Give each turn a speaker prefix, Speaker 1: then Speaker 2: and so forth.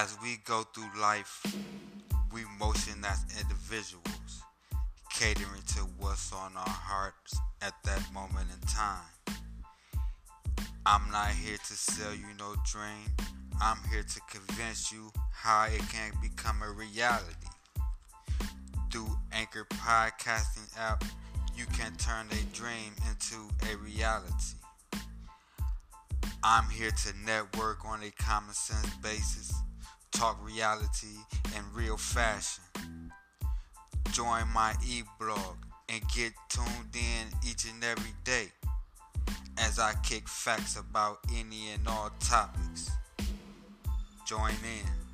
Speaker 1: As we go through life, we motion as individuals, catering to what's on our hearts at that moment in time. I'm not here to sell you no dream. I'm here to convince you how it can become a reality. Through Anchor Podcasting app, you can turn a dream into a reality. I'm here to network on a common sense basis, talk reality in real fashion. Join my e-blog and get tuned in each and every day as I kick facts about any and all topics. Join in.